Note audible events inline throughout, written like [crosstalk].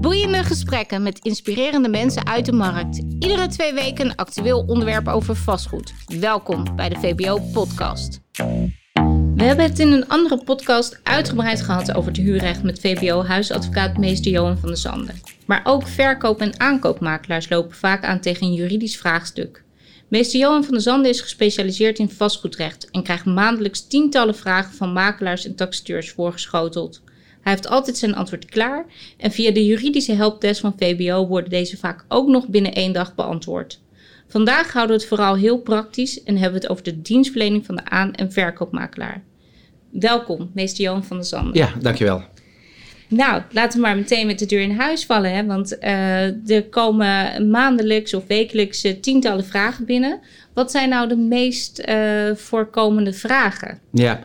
Boeiende gesprekken met inspirerende mensen uit de markt. Iedere twee weken een actueel onderwerp over vastgoed. Welkom bij de VBO-podcast. We hebben het in een andere podcast uitgebreid gehad over het huurrecht met VBO-huisadvocaat meester Johan van der Zanden. Maar ook verkoop- en aankoopmakelaars lopen vaak aan tegen een juridisch vraagstuk. Meester Johan van der Zanden is gespecialiseerd in vastgoedrecht en krijgt maandelijks tientallen vragen van makelaars en taxateurs voorgeschoteld. Hij heeft altijd zijn antwoord klaar en via de juridische helpdesk van VBO worden deze vaak ook nog binnen één dag beantwoord. Vandaag houden we het vooral heel praktisch en hebben we het over de dienstverlening van de aan- en verkoopmakelaar. Welkom, meester Johan van der Zanden. Ja, dankjewel. Nou, laten we maar meteen met de deur in huis vallen. Hè? Want uh, er komen maandelijks of wekelijks uh, tientallen vragen binnen. Wat zijn nou de meest uh, voorkomende vragen? Ja,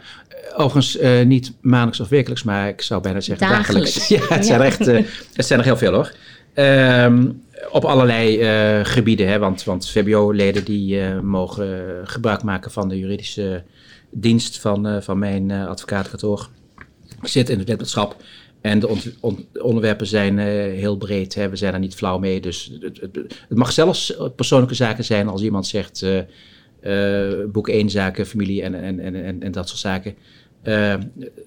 overigens niet maandelijks of wekelijks, maar ik zou bijna zeggen dagelijks. dagelijks. [laughs] Ja, het, Zijn echt, het zijn er heel veel hoor. Um, op allerlei gebieden, hè? want, want VBO-leden die mogen gebruik maken van de juridische dienst van, van mijn advocatenkantoor. Ik zit in het lidmaatschap en de onderwerpen zijn heel breed. Hè. We zijn er niet flauw mee. Dus het, het, het mag zelfs persoonlijke zaken zijn als iemand zegt uh, boek één zaken, familie en, en, en, en, dat soort zaken.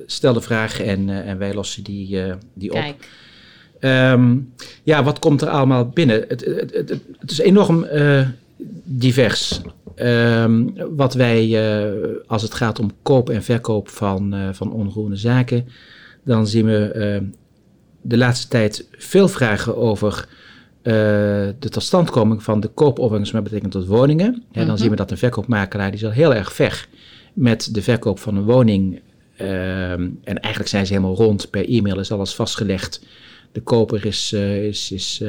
Stel de vraag en, en wij lossen die, die op. Kijk. Um, ja, wat komt er allemaal binnen? Het, het is enorm divers. Um, wat wij, als het gaat om koop en verkoop van, van onroerende zaken dan zien we de laatste tijd veel vragen over uh, de totstandkoming van de koopovereenkomst met betrekking tot woningen. Mm -hmm. dan zien we dat een verkoopmakelaar die is al heel erg ver met de verkoop van een woning. Uh, en eigenlijk zijn ze helemaal rond. Per e-mail is alles vastgelegd. De koper is, is, is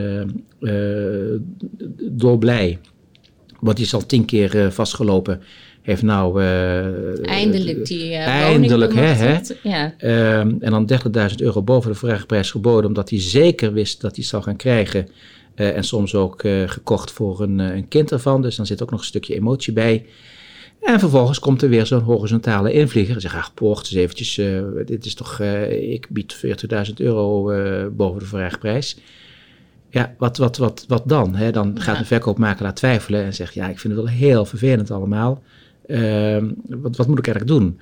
dolblij. Want die is al tien keer vastgelopen heeft nou... Uh, eindelijk die uh, Eindelijk, hè. hè? Ja. Uh, en dan 30.000 euro boven de vraagprijs geboden... omdat hij zeker wist dat hij zou gaan krijgen. En soms ook gekocht voor een, een kind ervan. Dus dan zit ook nog een stukje emotie bij. En vervolgens komt er weer zo'n horizontale invlieger. En zegt, ach, poort eens eventjes... dit is toch... ik bied 40.000 euro boven de vraagprijs. Ja, wat, wat, wat, wat dan? Hè? Dan gaat een verkoopmakelaar twijfelen en zegt... ja, ik vind het wel heel vervelend allemaal... Uh, wat, wat, moet ik eigenlijk doen?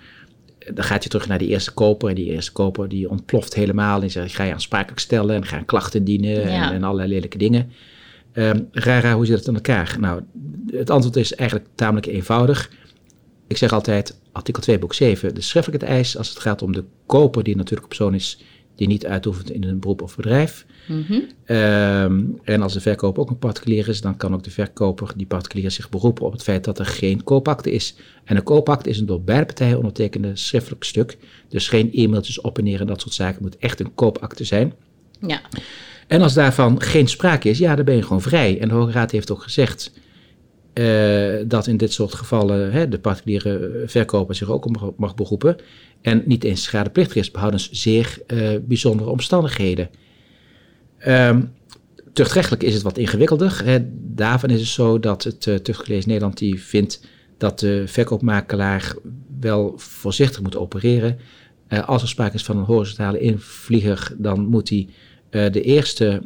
Dan gaat je terug naar die eerste koper. En die eerste koper die ontploft helemaal. En zegt, ik ga je aansprakelijk stellen. En ga een klachten dienen. Ja. En, en, allerlei lelijke dingen. Um, Rara, hoe zit het aan elkaar? Nou, het antwoord is eigenlijk tamelijk eenvoudig. Ik zeg altijd, artikel 2 boek 7, de schriftelijke eis als het gaat om de koper die natuurlijk persoon is die niet uitoefent in een beroep of bedrijf. Mm -hmm. um, en als de verkoper ook een particulier is, dan kan ook de verkoper, die particulier, zich beroepen op het feit dat er geen koopakte is. En een koopakte is een door beide partijen ondertekende schriftelijk stuk. Dus geen e-mailtjes op en neer en dat soort zaken. Het moet echt een koopakte zijn. Ja. En als daarvan geen sprake is, ja, dan ben je gewoon vrij. En de Hoge Raad heeft ook gezegd uh, dat in dit soort gevallen hè, de particuliere verkoper zich ook mag, beroepen. En niet eens schadeplichtig is, behoudens zeer uh, bijzondere omstandigheden. Um, tuchtrechtelijk is het wat ingewikkelder. Daarvan is het zo dat het uh, Nederland die vindt dat de verkoopmakelaar wel voorzichtig moet opereren. Als er sprake is van een horizontale invlieger, dan moet hij de eerste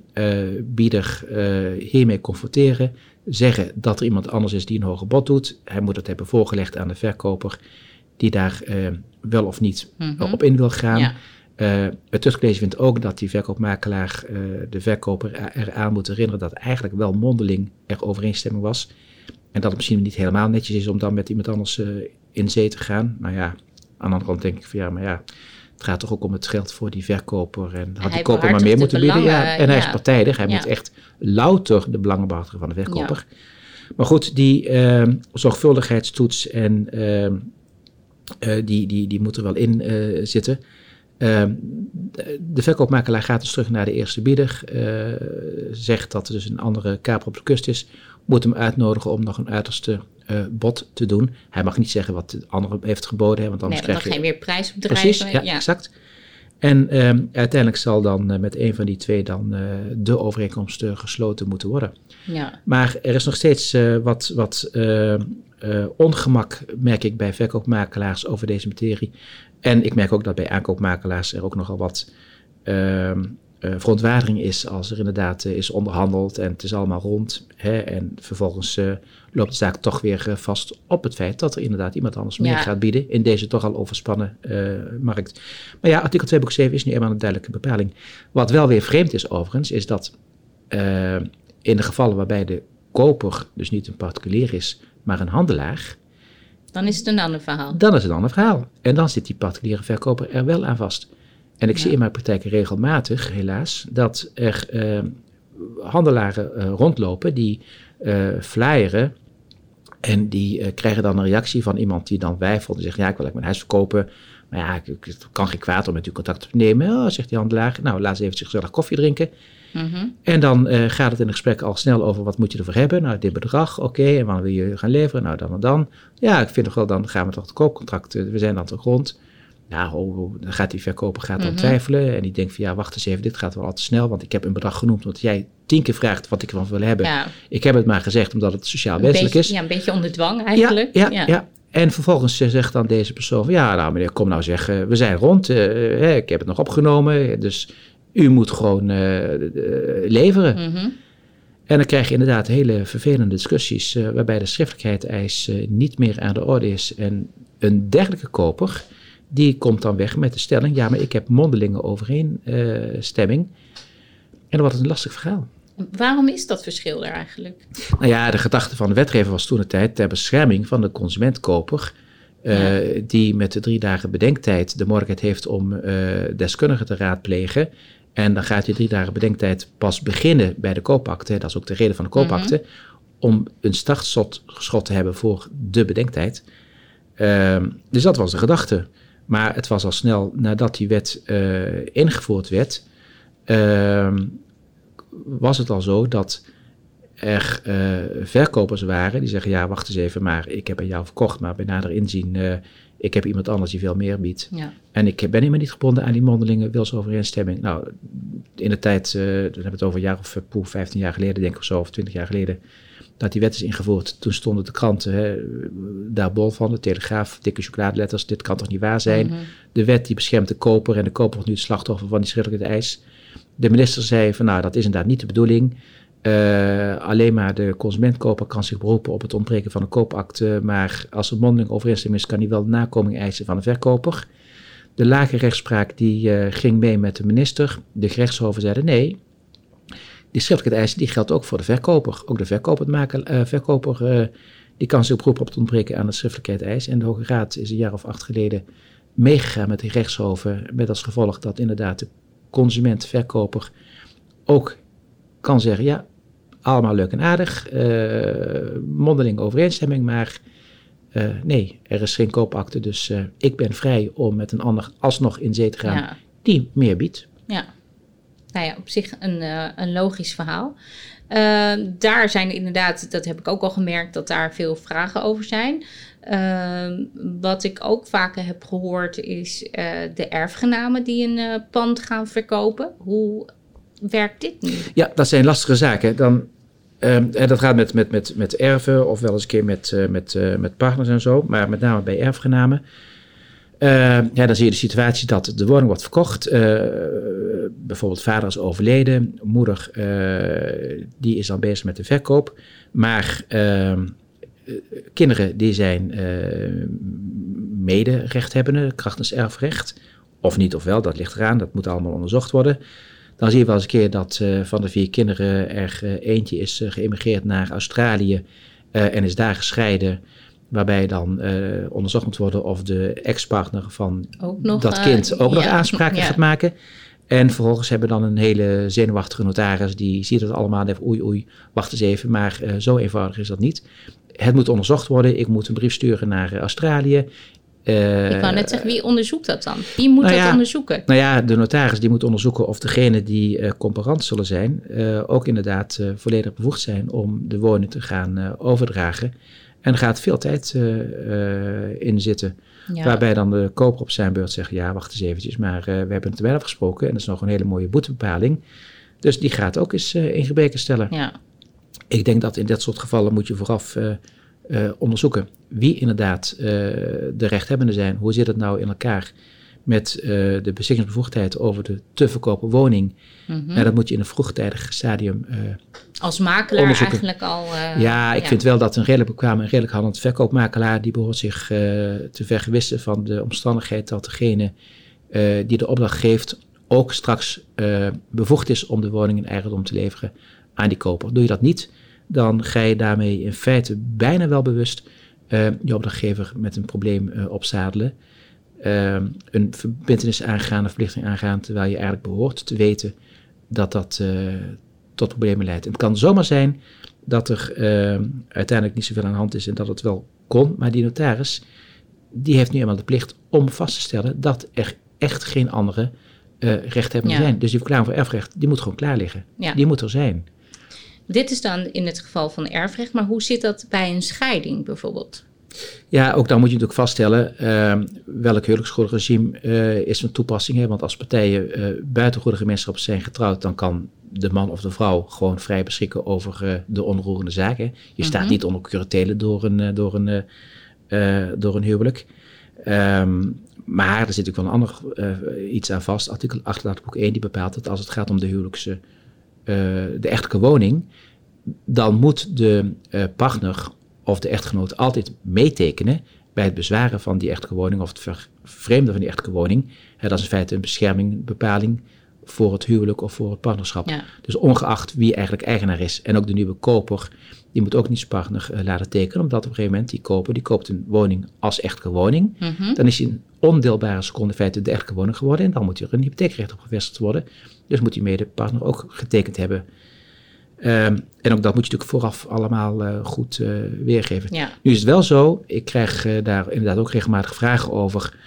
bieder hiermee confronteren. Zeggen dat er iemand anders is die een hoger bod doet. Hij moet het hebben voorgelegd aan de verkoper die daar wel of niet mm -hmm. op in wil gaan. Ja. Uh, het Tuchtcollege vindt ook dat die verkoopmakelaar uh, de verkoper eraan moet herinneren dat eigenlijk wel mondeling er overeenstemming was. En dat het misschien niet helemaal netjes is om dan met iemand anders in zee te gaan. Nou ja, aan de andere kant denk ik van ja, maar ja, het gaat toch ook om het geld voor die verkoper. En had die koper maar meer moeten belangen, bieden. Ja, en hij is partijdig. Hij Ja. moet echt louter de belangen behartigen van de verkoper. Maar goed, die ehm, zorgvuldigheidstoets en ehm, eh, die, die, die moet er wel in eh, zitten. Ehm, de verkoopmakelaar gaat dus terug naar de eerste bieder. eh, zegt dat er dus een andere kaper op de kust is. Moet hem uitnodigen om nog een uiterste eh, bod te doen. Hij mag niet zeggen wat de andere heeft geboden. Hè, want Nee, anders want dan krijg je... je weer prijsopdrijven. Precies, ja, exact. En ehm, uiteindelijk zal dan eh, met een van die twee dan eh, de overeenkomst gesloten moeten worden. ja. Maar er is nog steeds wat, wat ongemak, merk ik, bij verkoopmakelaars over deze materie. En ik merk ook dat bij aankoopmakelaars er ook nogal wat ehm, uh, verontwaardiging is als er inderdaad is onderhandeld en het is allemaal rond. Hè, en vervolgens loopt de zaak toch weer vast op het feit dat er inderdaad iemand anders meer gaat bieden in deze toch al overspannen markt. Maar ja, artikel 2 boek 7 is nu eenmaal een duidelijke bepaling. Wat wel weer vreemd is overigens, is dat in de gevallen waarbij de koper dus niet een particulier is, maar een handelaar. Dan is het een ander verhaal. Dan is het een ander verhaal. En dan zit die particuliere verkoper er wel aan vast. En ik zie in mijn praktijk regelmatig, helaas, dat er uh, handelaren uh, rondlopen die uh, flyeren. En die krijgen dan een reactie van iemand die dan wijfelt en zegt: Ja, ik wil mijn huis verkopen. Maar ja, ik, kan geen kwaad om met u contact op te nemen. Oh, zegt die handelaar. Nou, laat eens even gezellig koffie drinken. Mhm. En dan uh, gaat het in een gesprek al snel over wat moet je ervoor hebben. Nou, dit bedrag, oké. en wanneer wil je gaan leveren? Nou, dan en dan. Ja, ik vind nog wel, dan gaan we toch het koopcontract. we zijn dan toch rond. Nou, dan gaat die verkoper gaat dan mhm. twijfelen. En die denkt van ja, wacht eens even, dit gaat wel al te snel. Want ik heb een bedrag genoemd omdat jij tien keer vraagt wat ik ervan wil hebben. Ja. Ik heb het maar gezegd omdat het sociaal wenselijk is. Ja, een beetje onder dwang eigenlijk. Ja, ja, ja. En vervolgens zegt dan deze persoon van ja, nou meneer, kom nou zeggen, we zijn rond. Uh, ik heb het nog opgenomen. Dus u moet gewoon uh, leveren. Mhm. En dan krijg je inderdaad hele vervelende discussies uh, waarbij de schriftelijkheid-eis niet meer aan de orde is. En een dergelijke koper, die komt dan weg met de stelling, ja, maar ik heb mondelinge overeenstemming. en dan wordt het een lastig verhaal. Waarom is dat verschil er eigenlijk? Nou ja, de gedachte van de wetgever was toen de tijd ter bescherming van de consumentkoper. Uh, die met de drie dagen bedenktijd de mogelijkheid heeft om uh, deskundigen te raadplegen. En dan gaat die drie dagen bedenktijd pas beginnen bij de koopakte. Dat is ook de reden van de koopakte. Mhm. Om een startschot te hebben voor de bedenktijd. Uh, dus dat was de gedachte. Maar het was al snel nadat die wet uh, ingevoerd werd. Ehm, was het al zo dat er uh, verkopers waren die zeggen: Ja, wacht eens even, maar ik heb aan jou verkocht, maar bij nader inzien ik heb iemand anders die veel meer biedt. Ja. En ik ben helemaal niet gebonden aan die mondelinge wilsovereenstemming. Nou, in de tijd, dan hebben we het over een jaar of uh, poeh, 15 jaar geleden, denk ik of zo, of 20 jaar geleden, dat die wet is ingevoerd. Toen stonden de kranten hè, daar bol van, de Telegraaf, dikke chocoladeletters, dit kan toch niet waar zijn. Mhm. De wet die beschermt de koper en de koper wordt nu het slachtoffer van die schriftelijke eis. De minister zei van nou, dat is inderdaad niet de bedoeling. Uh, alleen maar de consumentkoper kan zich beroepen op het ontbreken van een koopakte, maar als er mondeling overeenstemming is, kan hij wel nakoming eisen van de verkoper. De lage rechtspraak die uh, ging mee met de minister. De gerechtshoven zeiden nee. Die schriftelijke eisen die geldt ook voor de verkoper. Ook de verkoper, uh, verkoper die kan zich beroepen op het ontbreken aan de schriftelijkheid eis. En de Hoge Raad is een jaar of acht geleden meegegaan met de rechtshoven, met als gevolg dat inderdaad de consument, verkoper ook kan zeggen, ja, allemaal leuk en aardig, uh, mondeling overeenstemming, maar uh, nee, er is geen koopakte, dus uh, ik ben vrij om met een ander alsnog in zee te gaan die meer biedt. Ja, nou ja, op zich een, een logisch verhaal. daar zijn inderdaad, dat heb ik ook al gemerkt, dat daar veel vragen over zijn. wat ik ook vaker heb gehoord is de erfgenamen die een pand gaan verkopen. Hoe werkt dit nu? Ja, dat zijn lastige zaken. Dan, en dat gaat met, met, met, met erven of wel eens een keer met, met, met partners en zo, maar met name bij erfgenamen. Uh, ja, dan zie je de situatie dat de woning wordt verkocht. Uh, bijvoorbeeld vader is overleden, moeder die is dan bezig met de verkoop. Maar ehm, kinderen die zijn mederechthebbenden krachtens erfrecht. Of niet of wel, dat ligt eraan, dat moet allemaal onderzocht worden. Dan zie je wel eens een keer dat van de vier kinderen er eentje is geëmigreerd naar Australië en is daar gescheiden. Waarbij dan onderzocht moet worden of de ex-partner van dat kind ook nog aanspraken gaat maken. En vervolgens hebben we dan een hele zenuwachtige notaris die ziet het allemaal en denkt oei oei, wacht eens even, maar zo eenvoudig is dat niet. Het moet onderzocht worden, ik moet een brief sturen naar Australië. Ik wou net zeggen, wie onderzoekt dat dan? Wie moet nou dat onderzoeken? Nou ja, de notaris die moet onderzoeken of degene die comparant zullen zijn, ook inderdaad volledig bevoegd zijn om de woning te gaan overdragen. En er gaat veel tijd in zitten. Waarbij dan de koper op zijn beurt zegt, ja, wacht eens eventjes, maar we hebben het wel afgesproken en dat is nog een hele mooie boetebepaling. Dus die gaat ook eens in gebreken stellen. Ja. Ik denk dat in dat soort gevallen moet je vooraf onderzoeken wie inderdaad de rechthebbenden zijn. Hoe zit het nou in elkaar met uh, de beschikkingsbevoegdheid over de te verkopen woning. Mm En dat moet je in een vroegtijdig stadium. Uh, Als makelaar eigenlijk al. Uh, ja, ik vind wel dat een redelijk bekwame en redelijk handelend verkoopmakelaar. die behoort zich te vergewissen van de omstandigheid dat degene die de opdracht geeft. ook straks bevoegd is om de woning in eigendom te leveren aan die koper. Doe je dat niet, dan ga je daarmee in feite bijna wel bewust je opdrachtgever met een probleem opzadelen. Ehm, een verbindenis aangaan, een verplichting aangaan, terwijl je eigenlijk behoort te weten dat dat uh, tot problemen leidt. En het kan zomaar zijn dat er uh, uiteindelijk niet zoveel aan de hand is en dat het wel kon, maar die notaris, die heeft nu eenmaal de plicht om vast te stellen dat er echt geen andere uh, rechthebbenden ja. zijn. Dus die verklaring voor erfrecht, die moet gewoon klaar liggen. Ja. Die moet er zijn. Dit is dan in het geval van erfrecht, maar hoe zit dat bij een scheiding bijvoorbeeld? Ja, ook dan moet je natuurlijk vaststellen uh, welk huwelijksschuldenregime uh, is van toepassing. Hè? Want als partijen uh, buiten goede gemeenschap zijn getrouwd, dan kan de man of de vrouw gewoon vrij beschikken over uh, de onroerende zaken. Je staat mhm. niet onder curatele door een, door een, door een huwelijk. Um, maar er zit natuurlijk wel een ander iets aan vast. Artikel 8 boek 1 die bepaalt dat als het gaat om de huwelijkse, de echtelijke woning, dan moet de partner of de echtgenoot altijd meetekenen bij het bezwaren van die echtelijke woning of het vervreemden van die echtelijke woning. dat is in feite een bescherming, bepaling voor het huwelijk of voor het partnerschap. Dus ongeacht wie eigenlijk eigenaar is en ook de nieuwe koper, die moet ook niet zijn partner uh, laten tekenen, omdat op een gegeven moment die koper, die koopt een woning als echtelijke woning. Mhm. Dan is hij een ondeelbare seconde in feite de echtelijke woning geworden en dan moet er een hypotheekrecht op gevestigd worden. Dus moet die medepartner ook getekend hebben Um, en ook dat moet je natuurlijk vooraf allemaal uh, goed uh, weergeven. Ja. Nu is het wel zo, ik krijg uh, daar inderdaad ook regelmatig vragen over.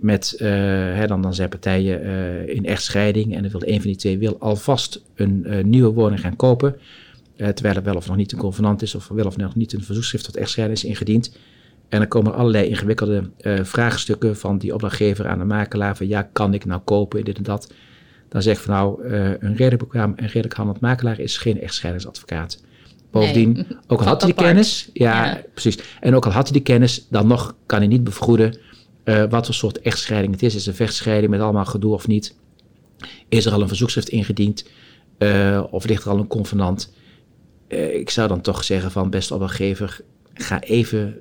Met, hè, dan, dan zijn partijen in echtscheiding en dan wil een van die twee wil alvast een nieuwe woning gaan kopen. terwijl er wel of nog niet een convenant is of wel of nog niet een verzoekschrift tot echtscheiding is ingediend. En dan komen er allerlei ingewikkelde vraagstukken van die opdrachtgever aan de makelaar. Van ja, kan ik nou kopen, dit en dat. Dan zeg ik van nou, uh, een redelijk bekwaam en redelijk makelaar is geen echtscheidingsadvocaat. Bovendien, ook al had hij de kennis, ja, precies. En ook al had hij de kennis, dan nog kan hij niet bevroeden uh, wat voor soort echtscheiding het is. Is het een vechtscheiding met allemaal gedoe of niet? Is er al een verzoekschrift ingediend? Uh, of ligt er al een convenant? ik zou dan toch zeggen van beste opdrachtgever, ga even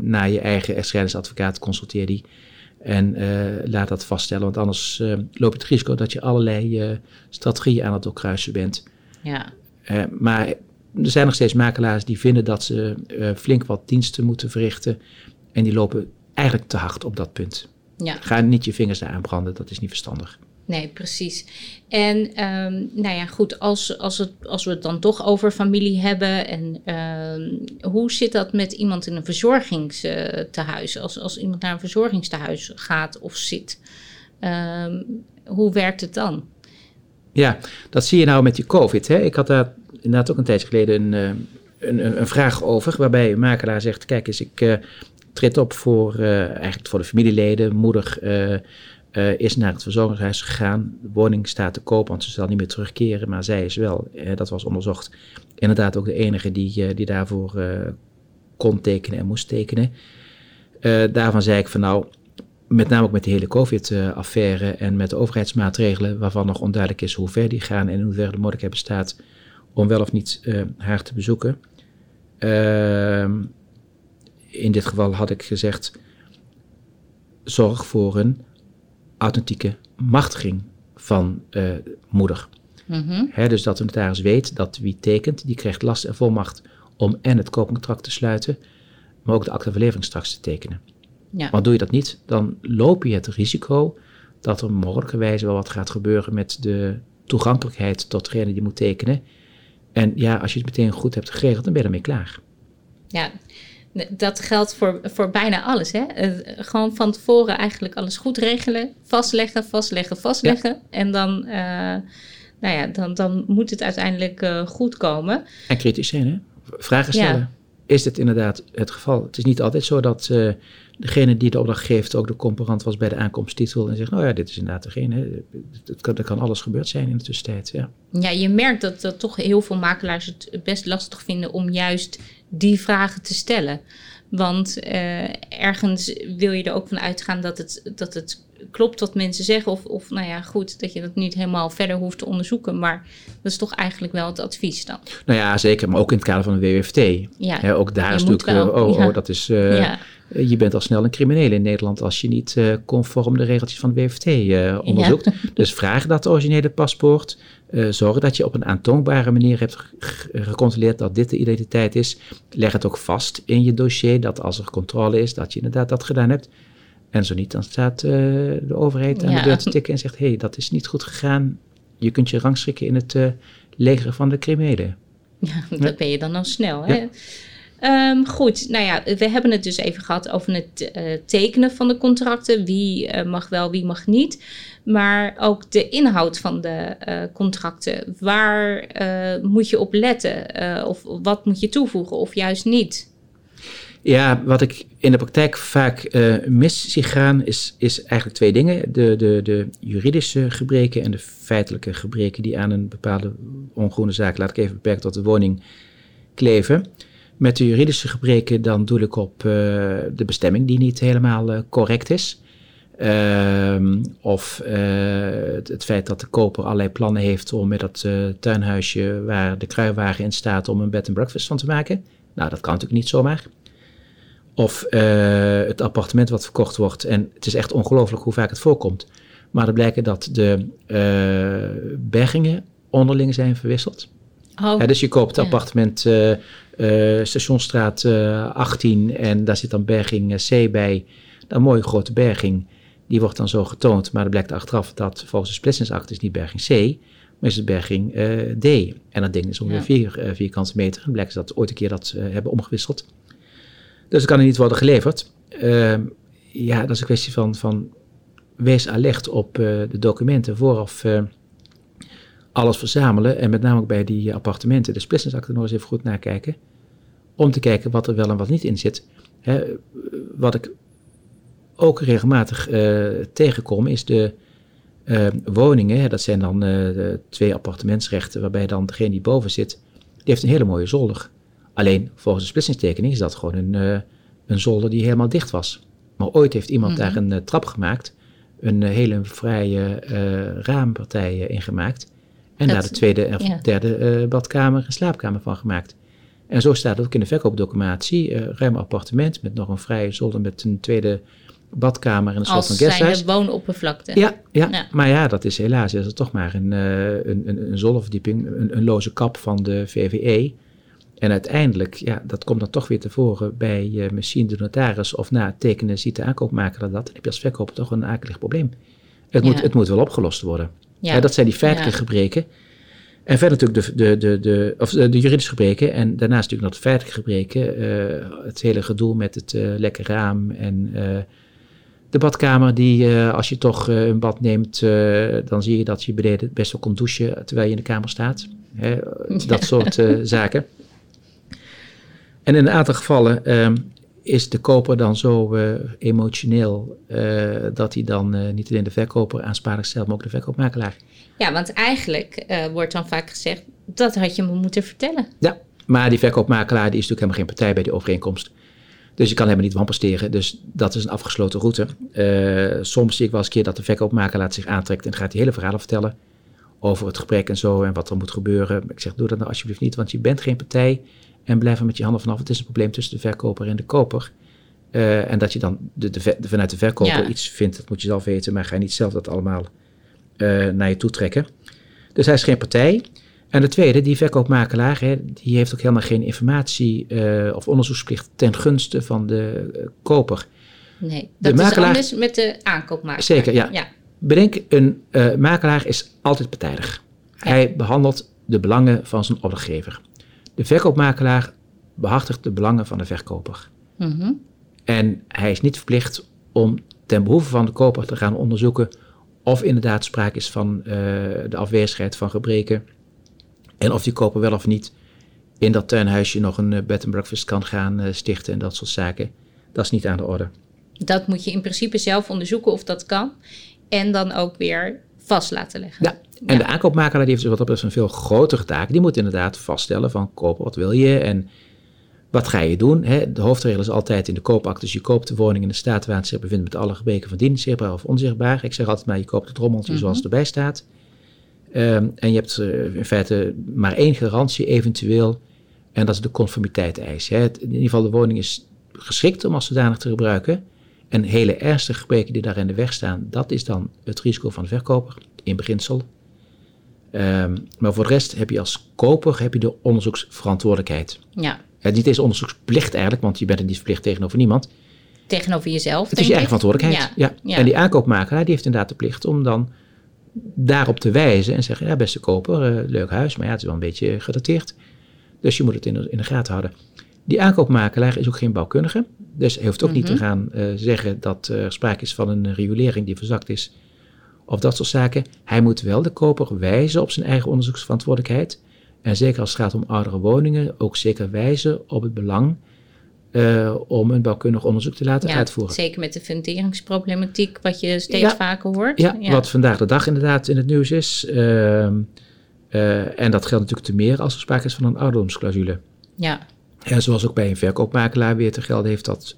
naar je eigen echtscheidingsadvocaat, consulteer die. En uh, laat dat vaststellen, want anders uh, loop je het risico dat je allerlei uh, strategieën aan het doorkruisen bent. Ja. maar er zijn nog steeds makelaars die vinden dat ze flink wat diensten moeten verrichten. En die lopen eigenlijk te hard op dat punt. Ja. Ga niet je vingers daar aanbranden, dat is niet verstandig. Nee, precies. En um, nou ja, goed, als, als, het, als we het dan toch over familie hebben. En um, hoe zit dat met iemand in een verzorgingstehuis? Als, als iemand naar een verzorgingstehuis gaat of zit, um, hoe werkt het dan? Ja, dat zie je nou met die COVID. Hè? Ik had daar inderdaad ook een tijdje geleden een, eh, een, een vraag over. Waarbij een makelaar zegt: Kijk eens, ik uh, treed op voor, eigenlijk voor de familieleden, moeder. Uh, is naar het verzorgingshuis gegaan. De woning staat te koop, want ze zal niet meer terugkeren. Maar zij is wel, uh, dat was onderzocht, inderdaad ook de enige die, uh, die daarvoor kon tekenen en moest tekenen. daarvan zei ik van nou, met name ook met de hele COVID-affaire en met de overheidsmaatregelen, waarvan nog onduidelijk is hoe ver die gaan en in hoeverre de mogelijkheid bestaat om wel of niet haar te bezoeken. Ehm, in dit geval had ik gezegd, zorg voor een authentieke machtiging van uh, moeder. Mm dus dat de notaris weet dat wie tekent, die krijgt last en volmacht om en het koopcontract te sluiten, maar ook de acte van straks te tekenen. Ja. Want doe je dat niet, dan loop je het risico dat er mogelijkerwijze wel wat gaat gebeuren met de toegankelijkheid tot degene die moet tekenen. En ja, als je het meteen goed hebt geregeld, dan ben je ermee klaar. Ja, dat geldt voor, voor bijna alles. Hè? gewoon van tevoren eigenlijk alles goed regelen. Vastleggen, vastleggen, vastleggen. En dan, uh, nou ja, dan, dan moet het uiteindelijk uh, goed komen. En kritisch zijn, hè? Vragen stellen. Is dit inderdaad het geval? Het is niet altijd zo dat degene die de opdracht geeft ook de comparant was bij de aankomsttitel en zegt, nou ja, dit is inderdaad degene. Het kan, er kan alles gebeurd zijn in de tussentijd. Ja, ja je merkt dat, dat toch heel veel makelaars het best lastig vinden om juist die vragen te stellen. Want uh, ergens wil je er ook van uitgaan dat het, dat het klopt wat mensen zeggen. Of, of nou ja, goed, dat je dat niet helemaal verder hoeft te onderzoeken. Maar dat is toch eigenlijk wel het advies dan. Nou ja, zeker. Maar ook in het kader van de WWFT. Ja, ook daar is natuurlijk, wel, oh, oh, dat is... Uh, ja. Je bent al snel een crimineel in Nederland als je niet uh, conform de regeltjes van de WFT uh, onderzoekt. Dus vraag dat originele paspoort. Uh, zorg dat je op een aantoonbare manier hebt gecontroleerd dat dit de identiteit is. Leg het ook vast in je dossier dat als er controle is, dat je inderdaad dat gedaan hebt. En zo niet, dan staat de overheid aan de deur te tikken en zegt: hé, hey, dat is niet goed gegaan. Je kunt je rangschikken in het leger van de criminelen. Ja, dat ben je dan al snel, hè? Um, goed, nou ja, we hebben het dus even gehad over het uh, tekenen van de contracten. Wie uh, mag wel, wie mag niet. Maar ook de inhoud van de uh, contracten. Waar moet je op letten? of wat moet je toevoegen of juist niet? Ja, wat ik in de praktijk vaak mis zie gaan, is, is eigenlijk twee dingen. De, de, de juridische gebreken en de feitelijke gebreken die aan een bepaalde ongroene zaak, laat ik even beperken tot de woning, kleven. Met de juridische gebreken dan doe ik op uh, de bestemming die niet helemaal uh, correct is. Uh, of uh, het, het, feit dat de koper allerlei plannen heeft om met dat tuinhuisje waar de kruiwagen in staat om een bed and breakfast van te maken. Nou, dat kan natuurlijk niet zomaar. Of het appartement wat verkocht wordt. En het is echt ongelooflijk hoe vaak het voorkomt. Maar er blijken dat de bergingen onderling zijn verwisseld. Oh, dus je koopt het appartement uh, Stationstraat 18 eh, en daar zit dan berging eh, C bij. Een mooie grote berging. Die wordt dan zo getoond, maar dan blijkt achteraf dat volgens de splitsingsakte is niet berging C, maar is het berging D. En dat ding is ongeveer 4 vierkante meter. En blijkt ze dat ooit een keer dat hebben omgewisseld. Dus het kan er niet worden geleverd. Ehm, ja, dat is een kwestie van, van wees alert op de documenten vooraf alles verzamelen en met name ook bij die appartementen de splitsingsakte nog eens even goed nakijken. Om te kijken wat er wel en wat niet in zit. wat ik ook regelmatig uh, tegenkom is de uh, woningen. dat zijn dan uh, twee appartementsrechten waarbij dan degene die boven zit, die heeft een hele mooie zolder. Alleen volgens de splitsingstekening is dat gewoon een, een zolder die helemaal dicht was. Maar ooit heeft iemand mhm. daar een trap gemaakt, een hele vrije raampartij ingemaakt. En daar de tweede of derde uh, badkamer en slaapkamer van gemaakt. En zo staat het ook in de verkoopdocumentatie. Uh, ruim appartement met nog een vrije zolder met een tweede badkamer en een soort van guesthuis. Als zijn woonoppervlakte. Ja, ja, ja, maar ja, dat is helaas is het toch maar een, uh, een, een, een zolderverdieping, een, een loze kap van de VVE. En uiteindelijk, ja, dat komt dan toch weer tevoren bij uh, misschien de notaris of na het tekenen ziet de aankoopmaker dat. Dan heb je als verkoper toch een akelig probleem. Het, moet, het moet wel opgelost worden. Ja. dat zijn die feitelijke gebreken. En verder natuurlijk de, de, de, de, of de, juridische gebreken. En daarnaast natuurlijk nog de feitelijke gebreken. Uh, het hele gedoe met het uh, lekke raam en uh, de badkamer die als je toch een bad neemt, dan zie je dat je beneden best wel kon douchen terwijl je in de kamer staat. Hè, [laughs] dat soort zaken. En in een aantal gevallen ehm, is de koper dan zo uh, emotioneel uh, dat hij dan uh, niet alleen de verkoper aansprakelijk stelt, maar ook de verkoopmakelaar. Ja, want eigenlijk wordt dan vaak gezegd, dat had je me moeten vertellen. Ja, maar die verkoopmakelaar die is natuurlijk helemaal geen partij bij die overeenkomst. Dus je kan helemaal niet wanpresteren. Dus dat is een afgesloten route. soms zie ik wel eens een keer dat de verkoopmakelaar zich aantrekt en gaat die hele verhalen vertellen over het gebrek en zo en wat er moet gebeuren. Ik zeg, doe dat nou alsjeblieft niet, want je bent geen partij en blijf er met je handen vanaf. Het is een probleem tussen de verkoper en de koper. Uh, en dat je dan de, de, vanuit de verkoper iets vindt, dat moet je zelf weten, maar ga je niet zelf dat allemaal uh, naar je toe trekken. Dus hij is geen partij. En de tweede, die verkoopmakelaar, hè, die heeft ook helemaal geen informatie uh, of onderzoeksplicht ten gunste van de koper. Nee, dat de is anders met de aankoopmakelaar. Zeker, ja. ja. Bedenk, een makelaar is altijd partijdig. Hij behandelt de belangen van zijn opdrachtgever. De verkoopmakelaar behartigt de belangen van de verkoper. Mhm. En hij is niet verplicht om ten behoeve van de koper te gaan onderzoeken of inderdaad sprake is van uh, de afwezigheid van gebreken. En of die koper wel of niet in dat tuinhuisje nog een uh, bed and breakfast kan gaan uh, stichten en dat soort zaken. Dat is niet aan de orde. Dat moet je in principe zelf onderzoeken of dat kan. En dan ook weer vast laten leggen. Ja, en de aankoopmakelaar die heeft dus wat dat betreft een veel grotere taak. Die moet inderdaad vaststellen van kopen wat wil je en Wat ga je doen? Hè? De hoofdregel is altijd in de koopactus, je koopt de woning in de staat waar het zich bevindt met alle gebreken van dien, zichtbaar of onzichtbaar. Ik zeg altijd maar, je koopt het rommeltje Mhm. zoals het erbij staat. Ehm, en je hebt eh, in feite maar één garantie eventueel, en dat is de conformiteit-eis. Hè. Het- In ieder geval, de woning is geschikt om als zodanig te gebruiken. En hele ernstige gebreken die daar in de weg staan, dat is dan het risico van de verkoper, in beginsel. Ehm, maar voor de rest heb je als koper heb je de onderzoeksverantwoordelijkheid. Ja, Ja, niet eens onderzoeksplicht eigenlijk, want je bent er niet verplicht tegenover niemand. tegenover jezelf. Het is je eigen verantwoordelijkheid. Ja. ja. En die aankoopmakelaar die heeft inderdaad de plicht om dan daarop te wijzen en zeggen, ja beste koper, eh, leuk huis, maar ja, het is wel een beetje gedateerd. Dus je moet het in de, in de gaten houden. Die aankoopmakelaar is ook geen bouwkundige. Dus hij hoeft ook niet te Mhm. gaan eh, zeggen dat er sprake is van een riolering die verzakt is. Of dat soort zaken. Hij moet wel de koper wijzen op zijn eigen onderzoeksverantwoordelijkheid. En zeker als het gaat om oudere woningen, ook zeker wijzen op het belang eh, om een bouwkundig onderzoek te laten Ja, uitvoeren. zeker met de funderingsproblematiek, wat je steeds Ja. vaker hoort. Ja, wat vandaag de dag inderdaad in het nieuws is. Ehm, eh, en dat geldt natuurlijk te meer als er sprake is van een ouderdomsclausule. ja. En zoals ook bij een verkoopmakelaar weer te gelden heeft dat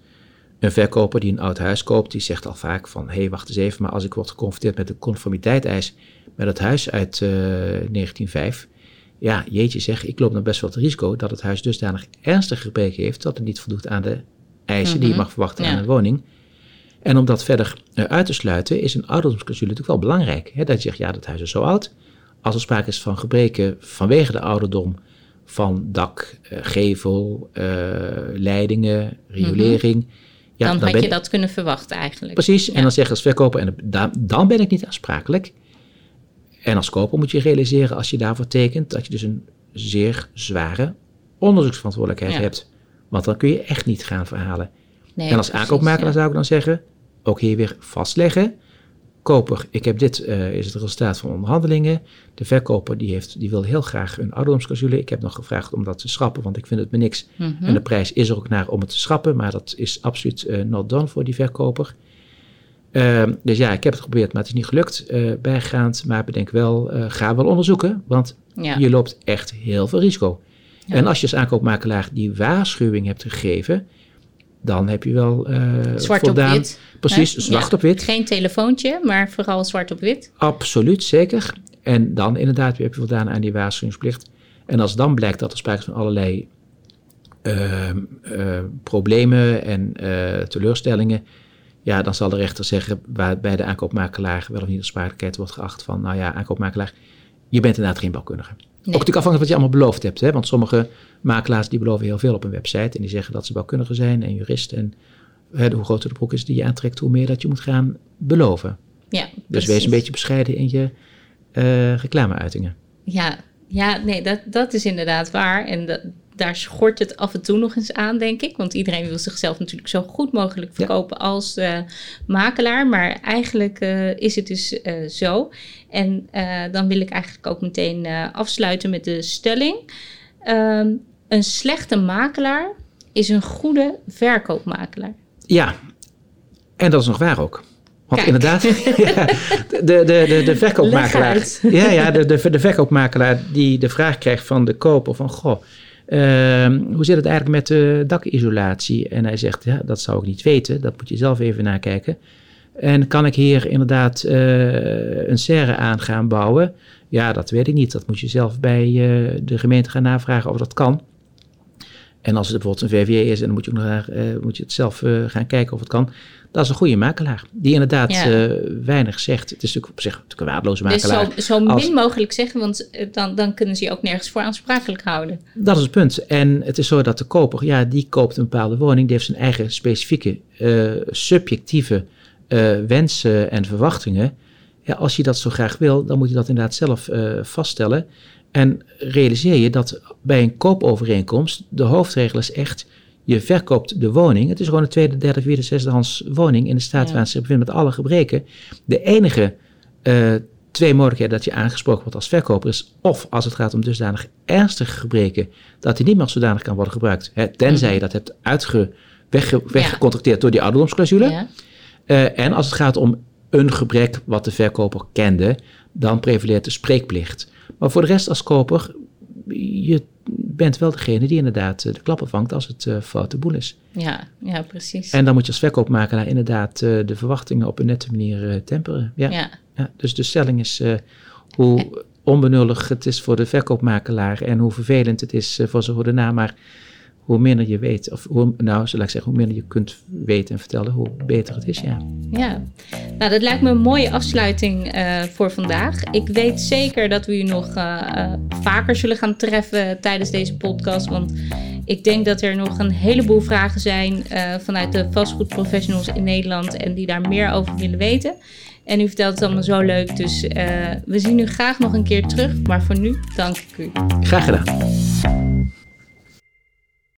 een verkoper die een oud huis koopt, die zegt al vaak van, hé, hey, wacht eens even, maar als ik word geconfronteerd met de conformiteit-eis met het huis uit eh 1905, ja, jeetje zeg, ik loop dan best wel het risico dat het huis dusdanig ernstig gebreken heeft dat het niet voldoet aan de eisen die je Mhm, mag verwachten ja. aan een woning. En om dat verder eh, uit te sluiten, is een ouderdomsclausule natuurlijk wel belangrijk. Hè? Dat je zegt, ja, dat huis is zo oud. Als er sprake is van gebreken vanwege de ouderdom van dak, eh, gevel, leidingen, riolering. Ja, dan, had ben je dat kunnen verwachten eigenlijk. Precies, Ja. en dan zeg je als verkoper, en dan, dan ben ik niet aansprakelijk. En als koper moet je realiseren, als je daarvoor tekent, dat je dus een zeer zware onderzoeksverantwoordelijkheid Ja. hebt. Want dan kun je echt niet gaan verhalen. Nee, en als precies, aankoopmakelaar zou ik dan zeggen, ook hier weer vastleggen. Koper, ik heb dit, eh, is het resultaat van onderhandelingen. De verkoper die, heeft, die wil heel graag een ouderdomsclausule. Ik heb nog gevraagd om dat te schrappen, want ik vind het me niks. Mhm. En de prijs is er ook naar om het te schrappen, maar dat is absoluut eh, not done voor die verkoper. Ehm, dus ja, ik heb het geprobeerd, maar het is niet gelukt. eh, bijgaand, maar bedenk wel, ga wel onderzoeken, want Ja. je loopt echt heel veel risico. Ja. En als je als aankoopmakelaar die waarschuwing hebt gegeven, dan heb je wel eh Zwart voldaan. op wit. Precies, hè? zwart Ja. op wit. Geen telefoontje, maar vooral zwart op wit. Absoluut, zeker. En dan inderdaad heb je voldaan aan die waarschuwingsplicht. En als dan blijkt dat er sprake is van allerlei ehm, eh, problemen en eh, teleurstellingen, ja, dan zal de rechter zeggen, waar bij de aankoopmakelaar wel of niet de sprakelijkheid wordt geacht van, nou ja, aankoopmakelaar, je bent inderdaad geen bouwkundige. Ook natuurlijk afhankelijk wat je allemaal beloofd hebt. Hè? Want sommige makelaars die beloven heel veel op een website. En die zeggen dat ze bouwkundige zijn en jurist. En hè, hoe groter de broek is die je aantrekt, hoe meer dat je moet gaan beloven. Ja, Dus wees een beetje bescheiden in je eh reclameuitingen. Ja, ja nee, dat, dat is inderdaad waar. En dat, daar schort het af en toe nog eens aan, denk ik. Want iedereen wil zichzelf natuurlijk zo goed mogelijk Ja. verkopen als eh, makelaar. Maar eigenlijk eh, is het dus zo. En dan wil ik eigenlijk ook meteen afsluiten met de stelling. Ehm, een slechte makelaar is een goede verkoopmakelaar. Ja, en dat is nog waar ook. Want Kijk. inderdaad, ja, [laughs] [laughs] de, de, de, de verkoopmakelaar. [laughs] Ja, ja de, de, de verkoopmakelaar die de vraag krijgt van de koper van goh. ehm, hoe zit het eigenlijk met de dakisolatie? En hij zegt, ja, dat zou ik niet weten. Dat moet je zelf even nakijken. En kan ik hier inderdaad eh, een serre aan gaan bouwen? Ja, dat weet ik niet. Dat moet je zelf bij eh, de gemeente gaan navragen of dat kan. En als het bijvoorbeeld een VVE is, en dan moet je, ook nog, naar, eh, moet je het zelf eh, gaan kijken of het kan. Dat is een goede makelaar. Die inderdaad Ja. weinig zegt. Het is natuurlijk op zich natuurlijk een waardeloze Dus makelaar. zo, zo als- min mogelijk zeggen, want dan, dan kunnen ze je ook nergens voor aansprakelijk houden. Dat is het punt. En het is zo dat de koper, ja, die koopt een bepaalde woning. Die heeft zijn eigen specifieke, subjectieve wensen en verwachtingen. Ja, als je dat zo graag wil, dan moet je dat inderdaad zelf eh, vaststellen. En realiseer je dat bij een koopovereenkomst de hoofdregel is echt, je verkoopt de woning. Het is gewoon een tweede, derde, vierde, zesdehands woning in de staat Ja. waar zich bevindt met alle gebreken. De enige eh, twee mogelijkheden dat je aangesproken wordt als verkoper is of als het gaat om dusdanig ernstige gebreken dat die niet meer zodanig kan worden gebruikt. Hè, tenzij je dat hebt uitge, wegge, weggecontracteerd door die ouderdomsclausule. Ja. Eh, en als het gaat om een gebrek wat de verkoper kende, dan prevaleert de spreekplicht. Maar voor de rest als koper, je bent wel degene die inderdaad de klappen vangt als het uh, foute boel is. Ja, ja, precies. En dan moet je als verkoopmakelaar inderdaad de verwachtingen op een nette manier temperen. Ja. Ja. Ja, dus de stelling is hoe onbenullig het is voor de verkoopmakelaar en hoe vervelend het is voor zijn goede maar hoe minder je weet, of hoe, nou, zal ik zeggen, hoe minder je kunt weten en vertellen, hoe beter het is, ja. Ja, nou, dat lijkt me een mooie afsluiting uh, voor vandaag. Ik weet zeker dat we u nog uh, uh, vaker zullen gaan treffen tijdens deze podcast, want ik denk dat er nog een heleboel vragen zijn vanuit de vastgoedprofessionals in Nederland en die daar meer over willen weten. En u vertelt het allemaal zo leuk, dus we zien u graag nog een keer terug, maar voor nu dank ik u. Graag gedaan.